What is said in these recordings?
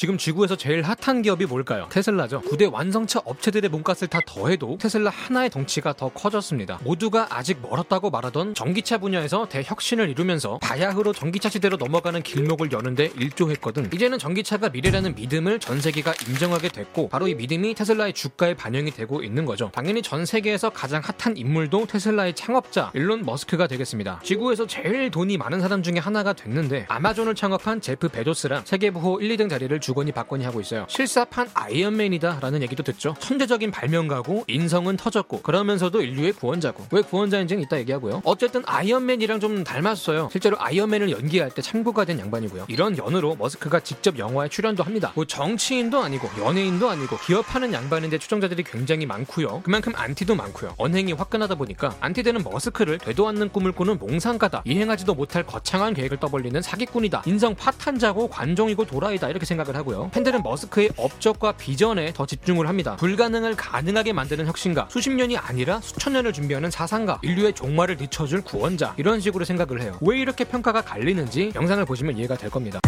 지금 지구에서 제일 핫한 기업이 뭘까요? 테슬라죠. 9대 완성차 업체들의 몸값을 다 더해도 테슬라 하나의 덩치가 더 커졌습니다. 모두가 아직 멀었다고 말하던 전기차 분야에서 대혁신을 이루면서 바야흐로 전기차 시대로 넘어가는 길목을 여는데 일조했거든. 이제는 전기차가 미래라는 믿음을 전 세계가 인정하게 됐고 바로 이 믿음이 테슬라의 주가에 반영이 되고 있는 거죠. 당연히 전 세계에서 가장 핫한 인물도 테슬라의 창업자 일론 머스크가 되겠습니다. 지구에서 제일 돈이 많은 사람 중에 하나가 됐는데 아마존을 창업한 제프 베조스랑 세계 부호 1, 2등 자리를 주 거니 받거니 하고 있어요. 실사판 아이언맨이다라는 얘기도 듣죠. 천재적인 발명가고 인성은 터졌고 그러면서도 인류의 구원자고 왜 구원자인지는 이따 얘기하고요. 어쨌든 아이언맨이랑 좀 닮았어요. 실제로 아이언맨을 연기할 때 참고가 된 양반이고요. 이런 연으로 머스크가 직접 영화에 출연도 합니다. 뭐 정치인도 아니고 연예인도 아니고 기업하는 양반인데 추종자들이 굉장히 많고요. 그만큼 안티도 많고요. 언행이 화끈하다 보니까 안티들은 머스크를 되도 않는 꿈을 꾸는 몽상가다. 이행하지도 못할 거창한 계획을 떠벌리는 사기꾼이다. 인성 파탄자고 관종이고 또라이다 이렇게 생각을 하 고요. 팬들은 머스크의 업적과 비전에 더 집중을 합니다. 불가능을 가능하게 만드는 혁신가, 수십 년이 아니라 수천 년을 준비하는 사상가, 인류의 종말을 늦춰줄 구원자 이런 식으로 생각을 해요. 왜 이렇게 평가가 갈리는지 영상을 보시면 이해가 될 겁니다.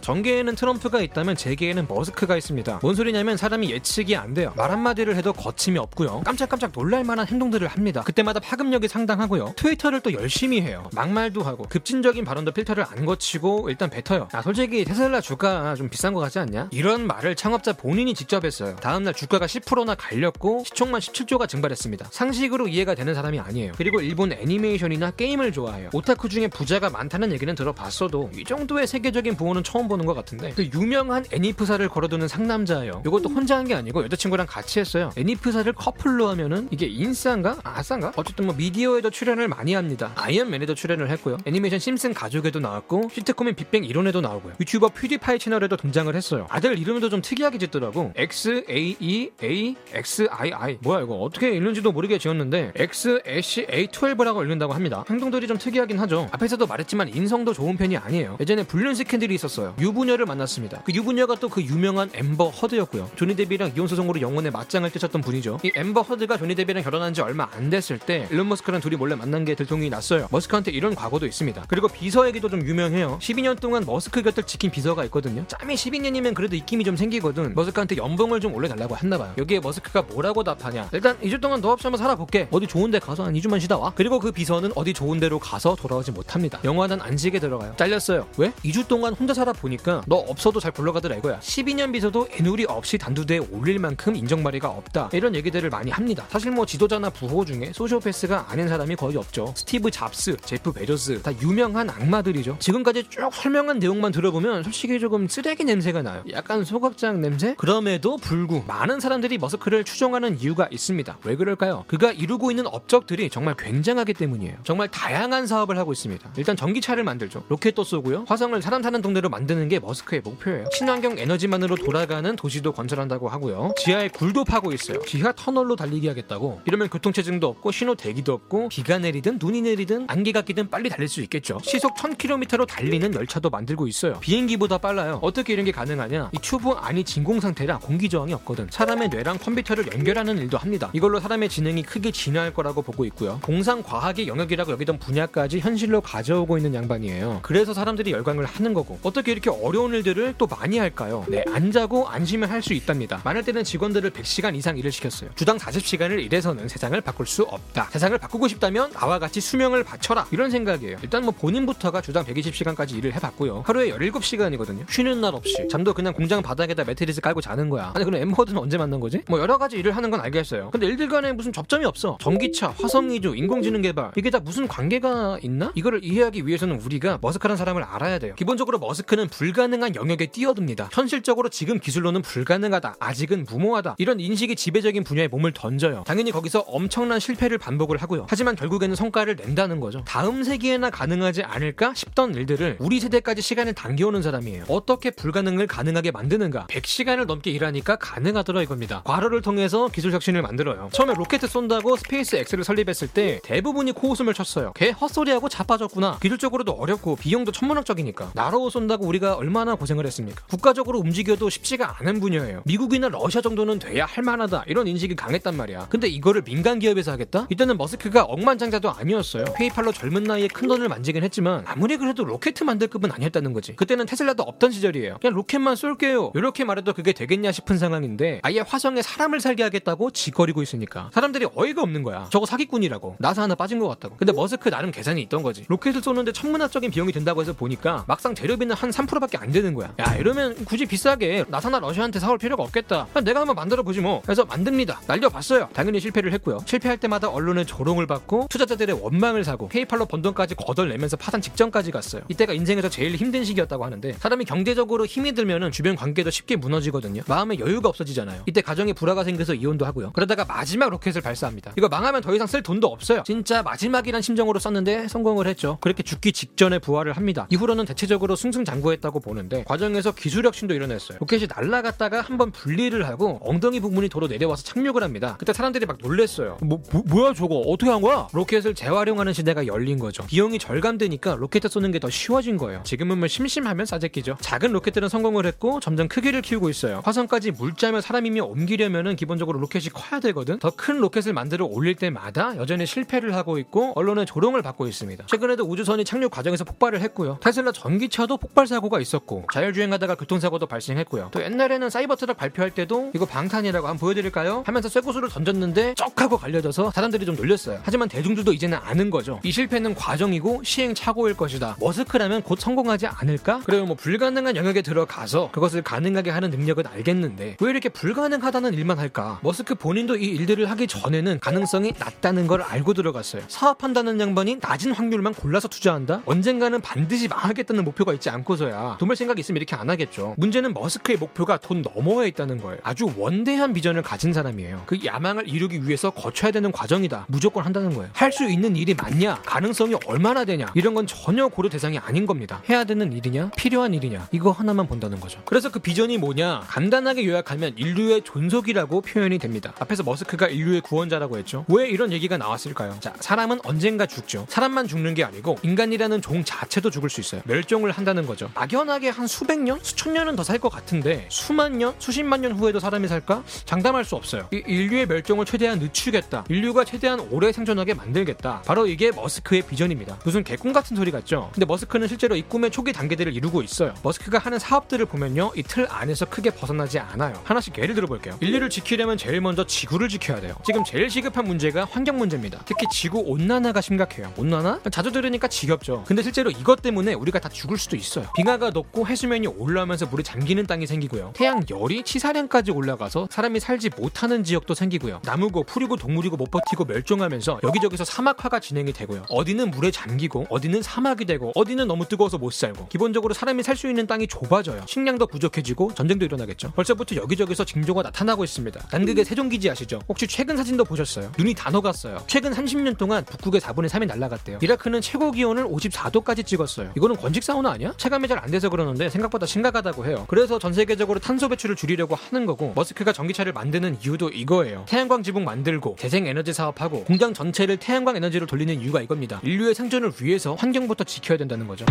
자, 전개에는 트럼프가 있다면 재계에는 머스크가 있습니다. 뭔 소리냐면 사람이 예측이 안 돼요. 말 한마디를 해도 거침이 없고요. 깜짝깜짝 놀랄 만한 행동들을 합니다. 그때마다 파급력이 상당하고요. 트위터를 또 열심히 해요. 막말도 하고 급진적인 발언도 필터를 안 거치고 일단 뱉어요. 야, 솔직히 테슬라 주가 좀 비싼 것 같지 않냐? 이런 말을 창업자 본인이 직접 했어요. 다음날 주가가 10%나 갈렸고 시총만 17조가 증발했습니다. 상식으로 이해가 되는 사람이 아니에요. 그리고 일본 애니메이션이나 게임을 좋아해요. 오타쿠 중에 부자가 많다는 얘기는 들어봤어도 이 정도의 세계적인 부호는 처음 보는 것 같은데 그 유명한 애니프사를 걸어두는 상남자예요. 이것도 혼자 한 게 아니고 여자친구랑 같이 했어요. 애니프사를 커플로 하면은 이게 인싸인가? 아싸인가? 어쨌든 뭐 미디어에도 출연을 많이 합니다. 아이언맨에도 출연을 했고요. 애니메이션 심슨 가족에도 나왔고 시트콤인 빅뱅 이론에도 나오고요. 유튜버 퓨디파이 채널에도 등장을 했어요. 아들 이름도 좀 특이하게 짓더라고. X A E A X I I 뭐야 이거 어떻게 읽는지도 모르게 지었는데 X A A12라고 읽는다고 합니다. 행동들이 좀 특이하긴 하죠. 앞에서도 말했지만 인성도 좋은 편이 아니에요. 예전에 불륜 스캔들이 있었어요. 유부녀를 만났습니다. 그 유부녀가 또 그 유명한 엠버 허드였고요. 조니 뎁이랑 이혼 소송으로 영혼의 맞짱을 뜨셨던 분이죠. 이 엠버 허드가 조니 뎁이랑 결혼한 지 얼마 안 됐을 때 일론 머스크랑 둘이 몰래 만난 게 들통이 났어요. 머스크한테 이런 과거도 있습니다. 그리고 비서 얘기도 좀 유명해요. 12년 동안 머스크 곁을 지킨 비서가 있거든요. 짬이 12년이면 그래도 입김이 좀 생기거든. 머스크한테 연봉을 좀 올려달라고 했나 봐요. 여기에 머스크가 뭐라고 답하냐. 일단 2주 동안 너 없이 한번 살아볼게. 어디 좋은 데 가서 한 2주만 쉬다 와. 그리고 그 비서는 어디 좋은 데로 가서 돌아오지 못합니다. 영원한 안식에 들어가요. 잘렸어요. 왜? 2주 동안 혼자 살아보니 까 너 없어도 잘 굴러가더라 이거야. 12년 비서도 에누리 없이 단두대에 올릴 만큼 인정머리가 없다. 이런 얘기들을 많이 합니다. 사실 뭐 지도자나 부호 중에 소시오패스가 아닌 사람이 거의 없죠. 스티브 잡스, 제프 베조스 다 유명한 악마들이죠. 지금까지 쭉 설명한 내용만 들어보면 솔직히 조금 쓰레기 냄새가 나요. 약간 소각장 냄새? 그럼에도 불구 많은 사람들이 머스크를 추종하는 이유가 있습니다. 왜 그럴까요? 그가 이루고 있는 업적들이 정말 굉장하기 때문이에요. 정말 다양한 사업을 하고 있습니다. 일단 전기차를 만들죠. 로켓도 쏘고요. 화성을 사람 사는 동네로 만드는 게 머스크의 목표예요. 친환경 에너지만으로 돌아가는 도시도 건설한다고 하고요. 지하에 굴도 파고 있어요. 지하 터널로 달리기 하겠다고. 이러면 교통체증도 없고 신호 대기도 없고 비가 내리든 눈이 내리든 안개가 끼든 빨리 달릴 수 있겠죠. 시속 1000km로 달리는 열차도 만들고 있어요. 비행기보다 빨라요. 어떻게 이런 게 가능하냐? 이 튜브 안이 진공 상태라 공기 저항이 없거든. 사람의 뇌랑 컴퓨터를 연결하는 일도 합니다. 이걸로 사람의 지능이 크게 진화할 거라고 보고 있고요. 공상 과학의 영역이라고 여기던 분야까지 현실로 가져오고 있는 양반이에요. 그래서 사람들이 열광을 하는 거고 어떻게 이렇게 어려운 일들을 또 많이 할까요? 네, 안 자고 안 쉬면 할 수 있답니다. 많을 때는 직원들을 100시간 이상 일을 시켰어요. 주당 40시간을 일해서는 세상을 바꿀 수 없다. 세상을 바꾸고 싶다면 나와 같이 수명을 바쳐라. 이런 생각이에요. 일단 뭐 본인부터가 주당 120시간까지 일을 해봤고요. 하루에 17시간이거든요. 쉬는 날 없이. 잠도 그냥 공장 바닥에다 매트리스 깔고 자는 거야. 아니 그럼 엠버드는 언제 만난 거지? 뭐 여러 가지 일을 하는 건 알겠어요. 근데 일들 간에 무슨 접점이 없어. 전기차, 화성이주, 인공지능 개발 이게 다 무슨 관계가 있나? 이거를 이해하기 위해서는 우리가 머스크라는 사람을 알아야 돼요. 기본적으로 머스크는 불가능한 영역에 뛰어듭니다. 현실적으로 지금 기술로는 불가능하다. 아직은 무모하다. 이런 인식이 지배적인 분야에 몸을 던져요. 당연히 거기서 엄청난 실패를 반복을 하고요. 하지만 결국에는 성과를 낸다는 거죠. 다음 세기에나 가능하지 않을까 싶던 일들을 우리 세대까지 시간을 당겨오는 사람이에요. 어떻게 불가능을 가능하게 만드는가? 100시간을 넘게 일하니까 가능하더라 이겁니다. 과로를 통해서 기술 혁신을 만들어요. 처음에 로켓 쏜다고 스페이스 X를 설립했을 때 대부분이 코웃음을 쳤어요. 걔 헛소리하고 자빠졌구나. 기술적으로도 어렵고 비용도 천문학적이니까. 나로 쏜다고 우리가 우리가 얼마나 고생을 했습니까? 국가적으로 움직여도 쉽지가 않은 분야예요. 미국이나 러시아 정도는 돼야 할 만하다 이런 인식이 강했단 말이야. 근데 이거를 민간 기업에서 하겠다? 이때는 머스크가 억만장자도 아니었어요. 페이팔로 젊은 나이에 큰 돈을 만지긴 했지만 아무리 그래도 로켓 만들 급은 아니었다는 거지. 그때는 테슬라도 없던 시절이에요. 그냥 로켓만 쏠게요. 이렇게 말해도 그게 되겠냐 싶은 상황인데 아예 화성에 사람을 살게 하겠다고 지껄이고 있으니까 사람들이 어이가 없는 거야. 저거 사기꾼이라고. 나사 하나 빠진 것 같다고. 근데 머스크 나름 계산이 있던 거지. 로켓을 쏘는데 천문학적인 비용이 든다고 해서 보니까 막상 재료비는 한 3% 밖에 안 되는 거야. 야 이러면 굳이 비싸게 나사나 러시아한테 사올 필요가 없겠다. 내가 한번 만들어 보지 뭐. 그래서 만듭니다. 날려봤어요. 당연히 실패를 했고요. 실패할 때마다 언론의 조롱을 받고 투자자들의 원망을 사고 페이팔로 번 돈까지 거덜내면서 파산 직전까지 갔어요. 이때가 인생에서 제일 힘든 시기였다고 하는데 사람이 경제적으로 힘이 들면은 주변 관계도 쉽게 무너지거든요. 마음에 여유가 없어지잖아요. 이때 가정에 불화가 생겨서 이혼도 하고요. 그러다가 마지막 로켓을 발사합니다. 이거 망하면 더 이상 쓸 돈도 없어요. 진짜 마지막이란 심정으로 쐈는데 성공을 했죠. 그렇게 죽기 직전에 부활을 합니다. 이후로는 대체적으로 승승장구했 다고 보는데 과정에서 기술 혁신도 일어났어요. 로켓이 날아갔다가 한번 분리를 하고 엉덩이 부분이 도로 내려와서 착륙을 합니다. 그때 사람들이 막 놀랬어요. 뭐, 뭐 뭐야 저거 어떻게 한 거야? 로켓을 재활용하는 시대가 열린 거죠. 비용이 절감되니까 로켓 쏘는 게 더 쉬워진 거예요. 지금은 뭐 심심하면 싸제끼죠. 작은 로켓들은 성공을 했고 점점 크기를 키우고 있어요. 화성까지 물자며 사람이며 옮기려면은 기본적으로 로켓이 커야 되거든. 더 큰 로켓을 만들어 올릴 때마다 여전히 실패를 하고 있고 언론의 조롱을 받고 있습니다. 최근에도 우주선이 착륙 과정에서 폭발을 했고요. 테슬라 전기차도 폭발 사고가 있었고 자율주행하다가 교통사고도 발생했고요. 또 옛날에는 사이버트럭 발표할 때도 이거 방탄이라고 한번 보여드릴까요? 하면서 쇠구슬을 던졌는데 쩍 하고 갈려져서 사람들이 좀 놀렸어요. 하지만 대중들도 이제는 아는 거죠. 이 실패는 과정이고 시행착오일 것이다. 머스크라면 곧 성공하지 않을까? 그래요 뭐 불가능한 영역에 들어가서 그것을 가능하게 하는 능력은 알겠는데 왜 이렇게 불가능하다는 일만 할까? 머스크 본인도 이 일들을 하기 전에는 가능성이 낮다는 걸 알고 들어갔어요. 사업한다는 양반이 낮은 확률만 골라서 투자한다? 언젠가는 반드시 망하겠다는 목표가 있지 않고서야 돈 벌 생각이 있으면 이렇게 안 하겠죠. 문제는 머스크의 목표가 돈 너머에 있다는 거예요. 아주 원대한 비전을 가진 사람이에요. 그 야망을 이루기 위해서 거쳐야 되는 과정이다. 무조건 한다는 거예요. 할 수 있는 일이 맞냐? 가능성이 얼마나 되냐? 이런 건 전혀 고려 대상이 아닌 겁니다. 해야 되는 일이냐? 필요한 일이냐? 이거 하나만 본다는 거죠. 그래서 그 비전이 뭐냐? 간단하게 요약하면 인류의 존속이라고 표현이 됩니다. 앞에서 머스크가 인류의 구원자라고 했죠. 왜 이런 얘기가 나왔을까요? 자, 사람은 언젠가 죽죠. 사람만 죽는 게 아니고 인간이라는 종 자체도 죽을 수 있어요. 멸종을 한다는 거죠. 막연하게 한 수백 년, 수천 년은 더 살 것 같은데 수만 년, 수십만 년 후에도 사람이 살까? 장담할 수 없어요. 이 인류의 멸종을 최대한 늦추겠다. 인류가 최대한 오래 생존하게 만들겠다. 바로 이게 머스크의 비전입니다. 무슨 개꿈 같은 소리 같죠? 근데 머스크는 실제로 이 꿈의 초기 단계들을 이루고 있어요. 머스크가 하는 사업들을 보면요. 이 틀 안에서 크게 벗어나지 않아요. 하나씩 예를 들어볼게요. 인류를 지키려면 제일 먼저 지구를 지켜야 돼요. 지금 제일 시급한 문제가 환경 문제입니다. 특히 지구 온난화가 심각해요. 온난화? 자주 들으니까 지겹죠. 근데 실제로 이것 때문에 우리가 다 죽을 수도 있어요. 빙하 가 녹고 해수면이 올라오면서 물이 잠기는 땅이 생기고요. 태양 열이 치사량까지 올라가서 사람이 살지 못하는 지역도 생기고요. 나무고 풀이고 동물이고 못 버티고 멸종하면서 여기저기서 사막화가 진행이 되고요. 어디는 물에 잠기고 어디는 사막이 되고 어디는 너무 뜨거워서 못 살고 기본적으로 사람이 살 수 있는 땅이 좁아져요. 식량도 부족해지고 전쟁도 일어나겠죠. 벌써부터 여기저기서 징조가 나타나고 있습니다. 남극의 세종기지 아시죠? 혹시 최근 사진도 보셨어요? 눈이 다 녹았어요. 최근 30년 동안 북극의 4분의 3이 날아갔대요. 이라크는 최고 기온을 54도까지 찍었어요. 이거는 건식 사우나 아니야? 체감이 잘안 돼서 그러는데 생각보다 심각하다고 해요. 그래서 전 세계적으로 탄소 배출을 줄이려고 하는 거고 머스크가 전기차를 만드는 이유도 이거예요. 태양광 지붕 만들고 재생 에너지 사업하고 공장 전체를 태양광 에너지로 돌리는 이유가 이겁니다. 인류의 생존을 위해서 환경부터 지켜야 된다는 거죠.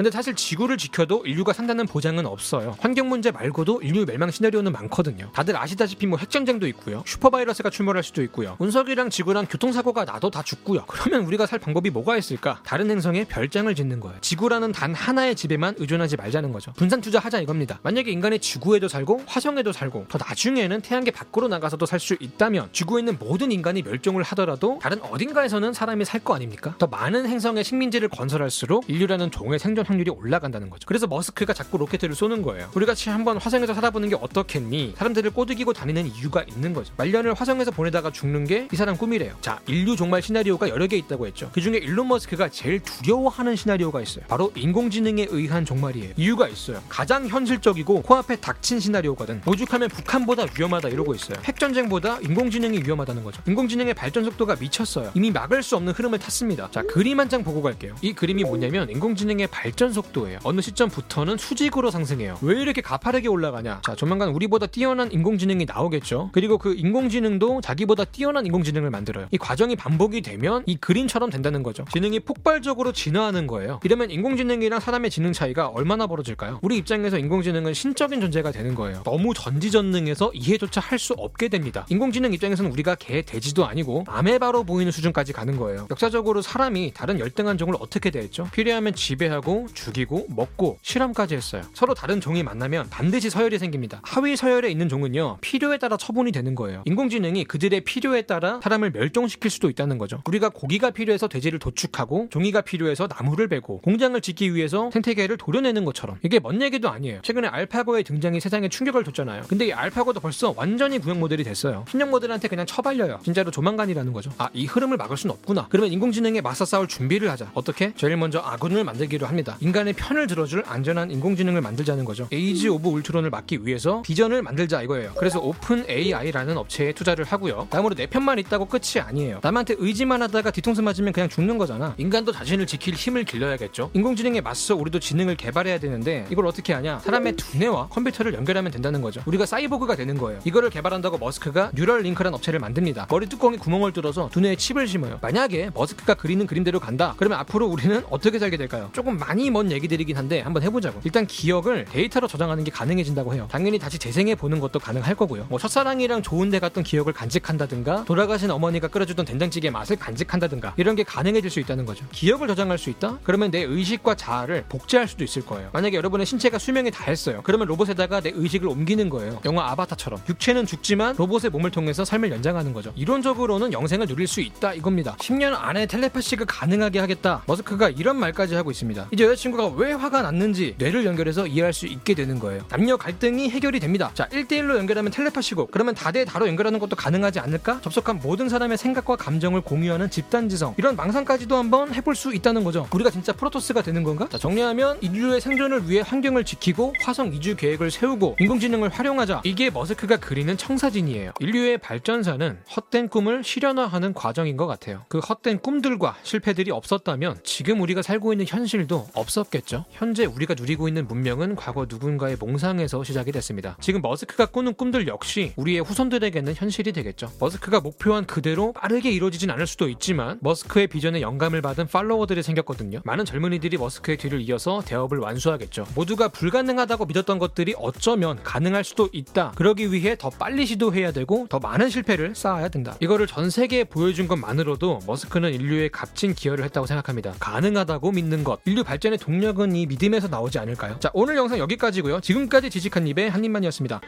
근데 사실 지구를 지켜도 인류가 산다는 보장은 없어요. 환경 문제 말고도 인류 멸망 시나리오는 많거든요. 다들 아시다시피 뭐 핵전쟁도 있고요. 슈퍼바이러스가 출몰할 수도 있고요. 운석이랑 지구랑 교통사고가 나도 다 죽고요. 그러면 우리가 살 방법이 뭐가 있을까? 다른 행성에 별장을 짓는 거예요. 지구라는 단 하나의 집에만 의존하지 말자는 거죠. 분산 투자하자 이겁니다. 만약에 인간이 지구에도 살고 화성에도 살고 더 나중에는 태양계 밖으로 나가서도 살 수 있다면 지구에 있는 모든 인간이 멸종을 하더라도 다른 어딘가에서는 사람이 살 거 아닙니까? 더 많은 행성의 식민지를 건설할수록 인류라는 종의 생존 확률이 올라간다는 거죠. 그래서 머스크가 자꾸 로켓을 쏘는 거예요. 우리 같이 한번 화성에서 살아보는 게 어떻겠니? 사람들을 꼬드기고 다니는 이유가 있는 거죠. 말년을 화성에서 보내다가 죽는 게 이 사람 꿈이래요. 자, 인류 종말 시나리오가 여러 개 있다고 했죠. 그 중에 일론 머스크가 제일 두려워하는 시나리오가 있어요. 바로 인공지능에 의한 종말이에요. 이유가 있어요. 가장 현실적이고 코앞에 닥친 시나리오거든. 오죽하면 북한보다 위험하다 이러고 있어요. 핵전쟁보다 인공지능이 위험하다는 거죠. 인공지능의 발전 속도가 미쳤어요. 이미 막을 수 없는 흐름을 탔습니다. 자, 그림 한 장 보고 갈게요. 이 그림이 뭐냐면 인공지능의 발전 발전 속도예요. 어느 시점부터는 수직으로 상승해요. 왜 이렇게 가파르게 올라가냐? 자, 조만간 우리보다 뛰어난 인공지능이 나오겠죠. 그리고 그 인공지능도 자기보다 뛰어난 인공지능을 만들어요. 이 과정이 반복이 되면 이 그림처럼 된다는 거죠. 지능이 폭발적으로 진화하는 거예요. 이러면 인공지능이랑 사람의 지능 차이가 얼마나 벌어질까요? 우리 입장에서 인공지능은 신적인 존재가 되는 거예요. 너무 전지전능해서 이해조차 할 수 없게 됩니다. 인공지능 입장에서는 우리가 개, 돼지도 아니고 아메바로 보이는 수준까지 가는 거예요. 역사적으로 사람이 다른 열등한 종을 어떻게 대했죠? 필요하면 지배하고 죽이고 먹고 실험까지 했어요. 서로 다른 종이 만나면 반드시 서열이 생깁니다. 하위 서열에 있는 종은요 필요에 따라 처분이 되는 거예요. 인공지능이 그들의 필요에 따라 사람을 멸종시킬 수도 있다는 거죠. 우리가 고기가 필요해서 돼지를 도축하고 종이가 필요해서 나무를 베고 공장을 짓기 위해서 생태계를 도려내는 것처럼 이게 먼 얘기도 아니에요. 최근에 알파고의 등장이 세상에 충격을 줬잖아요. 근데 이 알파고도 벌써 완전히 구형 모델이 됐어요. 신형 모델한테 그냥 처발려요. 진짜로 조만간이라는 거죠. 아, 이 흐름을 막을 순 없구나. 그러면 인공지능에 맞서 싸울 준비를 하자. 어떻게? 제일 먼저 아군을 만들기로 합니다. 인간의 편을 들어줄 안전한 인공지능을 만들자는 거죠. Age of Ultron을 막기 위해서 비전을 만들자 이거예요. 그래서 OpenAI라는 업체에 투자를 하고요. 다음으로 내 편만 있다고 끝이 아니에요. 남한테 의지만 하다가 뒤통수 맞으면 그냥 죽는 거잖아. 인간도 자신을 지킬 힘을 길러야겠죠. 인공지능에 맞서 우리도 지능을 개발해야 되는데 이걸 어떻게 하냐? 사람의 두뇌와 컴퓨터를 연결하면 된다는 거죠. 우리가 사이보그가 되는 거예요. 이거를 개발한다고 머스크가 Neuralink라는 업체를 만듭니다. 머리 뚜껑에 구멍을 뚫어서 두뇌에 칩을 심어요. 만약에 머스크가 그리는 그림대로 간다. 그러면 앞으로 우리는 어떻게 살게 될까요? 조금 많이 먼 얘기들이긴 한데 한번 해보자고. 일단 기억을 데이터로 저장하는 게 가능해진다고 해요. 당연히 다시 재생해 보는 것도 가능할 거고요. 뭐 첫사랑이랑 좋은데 갔던 기억을 간직한다든가 돌아가신 어머니가 끓여주던 된장찌개 맛을 간직한다든가 이런 게 가능해질 수 있다는 거죠. 기억을 저장할 수 있다? 그러면 내 의식과 자아를 복제할 수도 있을 거예요. 만약에 여러분의 신체가 수명이 다했어요. 그러면 로봇에다가 내 의식을 옮기는 거예요. 영화 아바타처럼 육체는 죽지만 로봇의 몸을 통해서 삶을 연장하는 거죠. 이론적으로는 영생을 누릴 수 있다 이겁니다. 10년 안에 텔레파시가 가능하게 하겠다. 머스크가 이런 말까지 하고 있습니다. 이제 여자친구가 왜 화가 났는지 뇌를 연결해서 이해할 수 있게 되는 거예요. 남녀 갈등이 해결이 됩니다. 자, 1대1로 연결하면 텔레파시고 그러면 다대 다로 연결하는 것도 가능하지 않을까? 접속한 모든 사람의 생각과 감정을 공유하는 집단지성 이런 망상까지도 한번 해볼 수 있다는 거죠. 우리가 진짜 프로토스가 되는 건가? 자, 정리하면 인류의 생존을 위해 환경을 지키고 화성 이주 계획을 세우고 인공지능을 활용하자 이게 머스크가 그리는 청사진이에요. 인류의 발전사는 헛된 꿈을 실현화하는 과정인 것 같아요. 그 헛된 꿈들과 실패들이 없었다면 지금 우리가 살고 있는 현실도 없었겠죠. 현재 우리가 누리고 있는 문명은 과거 누군가의 몽상에서 시작이 됐습니다. 지금 머스크가 꾸는 꿈들 역시 우리의 후손들에게는 현실이 되겠죠. 머스크가 목표한 그대로 빠르게 이루어지진 않을 수도 있지만 머스크의 비전에 영감을 받은 팔로워들이 생겼거든요. 많은 젊은이들이 머스크의 뒤를 이어서 대업을 완수하겠죠. 모두가 불가능하다고 믿었던 것들이 어쩌면 가능할 수도 있다. 그러기 위해 더 빨리 시도해야 되고 더 많은 실패를 쌓아야 된다. 이거를 전 세계에 보여준 것만으로도 머스크는 인류의 값진 기여를 했다고 생각합니다. 가능하다고 믿는 것. 인류 발전 의 동력은 이 믿음에서 나오지 않을까요? 자, 오늘 영상 여기까지고요. 지금까지 지식한 입의 한입만이었습니다.